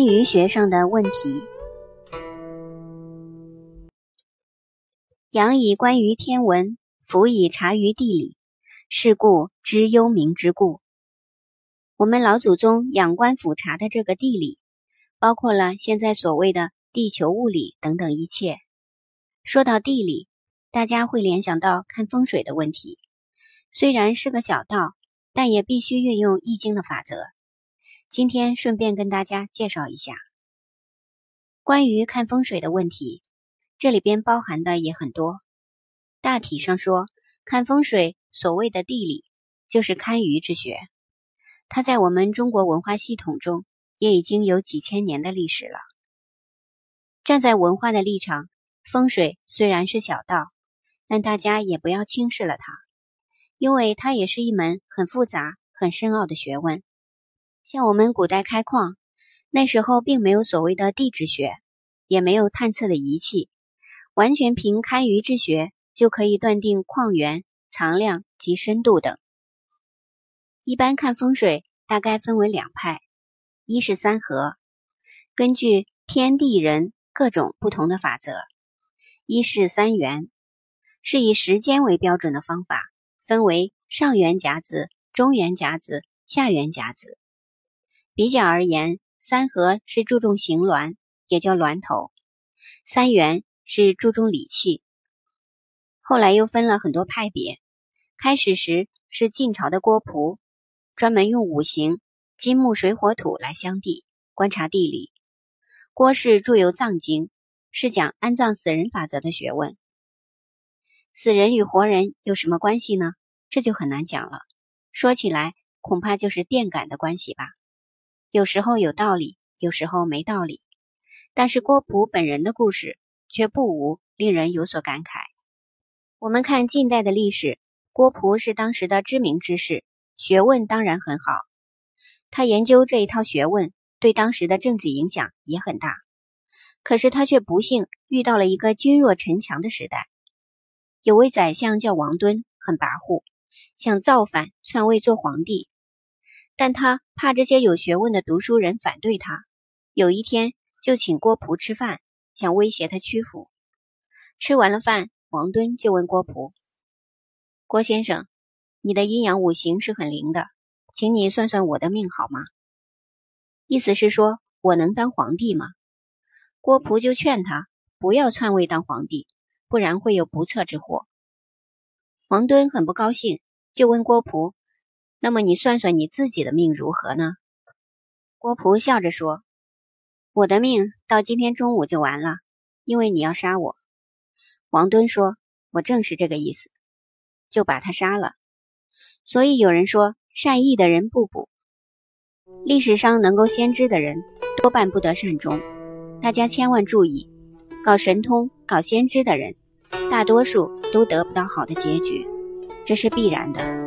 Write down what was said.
堪舆学上的问题。仰以观于天文，俯以察于地理，是故知幽冥之故。我们老祖宗仰观俯察的这个地理，包括了现在所谓的地球物理等等一切。说到地理，大家会联想到看风水的问题。虽然是个小道，但也必须运用易经的法则。今天顺便跟大家介绍一下关于看风水的问题，这里边包含的也很多。大体上说，看风水所谓的地理，就是堪舆之学。它在我们中国文化系统中也已经有几千年的历史了。站在文化的立场，风水虽然是小道，但大家也不要轻视了它，因为它也是一门很复杂、很深奥的学问。像我们古代开矿，那时候并没有所谓的地质学，也没有探测的仪器，完全凭堪舆之学就可以断定矿源藏量及深度等。一般看风水大概分为两派，一是三合，根据天地人各种不同的法则；一是三元，是以时间为标准的方法，分为上元甲子、中元甲子、下元甲子。比较而言，三合是注重形峦，也叫峦头；三元是注重理气。后来又分了很多派别。开始时是晋朝的郭璞，专门用五行金木水火土来相地观察地理。郭氏著有《藏经》，是讲安葬死人法则的学问。死人与活人有什么关系呢？这就很难讲了。说起来，恐怕就是电感的关系吧。有时候有道理，有时候没道理。但是郭璞本人的故事却不无令人有所感慨。我们看近代的历史，郭璞是当时的知名之士，学问当然很好。他研究这一套学问，对当时的政治影响也很大。可是他却不幸遇到了一个君弱臣强的时代。有位宰相叫王敦，很跋扈，想造反篡位做皇帝。但他怕这些有学问的读书人反对他，有一天就请郭璞吃饭，想威胁他屈服。吃完了饭，王敦就问郭璞：“郭先生，你的阴阳五行是很灵的，请你算算我的命好吗？”意思是说我能当皇帝吗？郭璞就劝他不要篡位当皇帝，不然会有不测之祸。王敦很不高兴，就问郭璞。那么你算算你自己的命如何呢？郭璞笑着说：“我的命到今天中午就完了，因为你要杀我。”王敦说：“我正是这个意思，就把他杀了。”所以有人说，善意的人不补。历史上能够先知的人，多半不得善终。大家千万注意，搞神通、搞先知的人，大多数都得不到好的结局，这是必然的。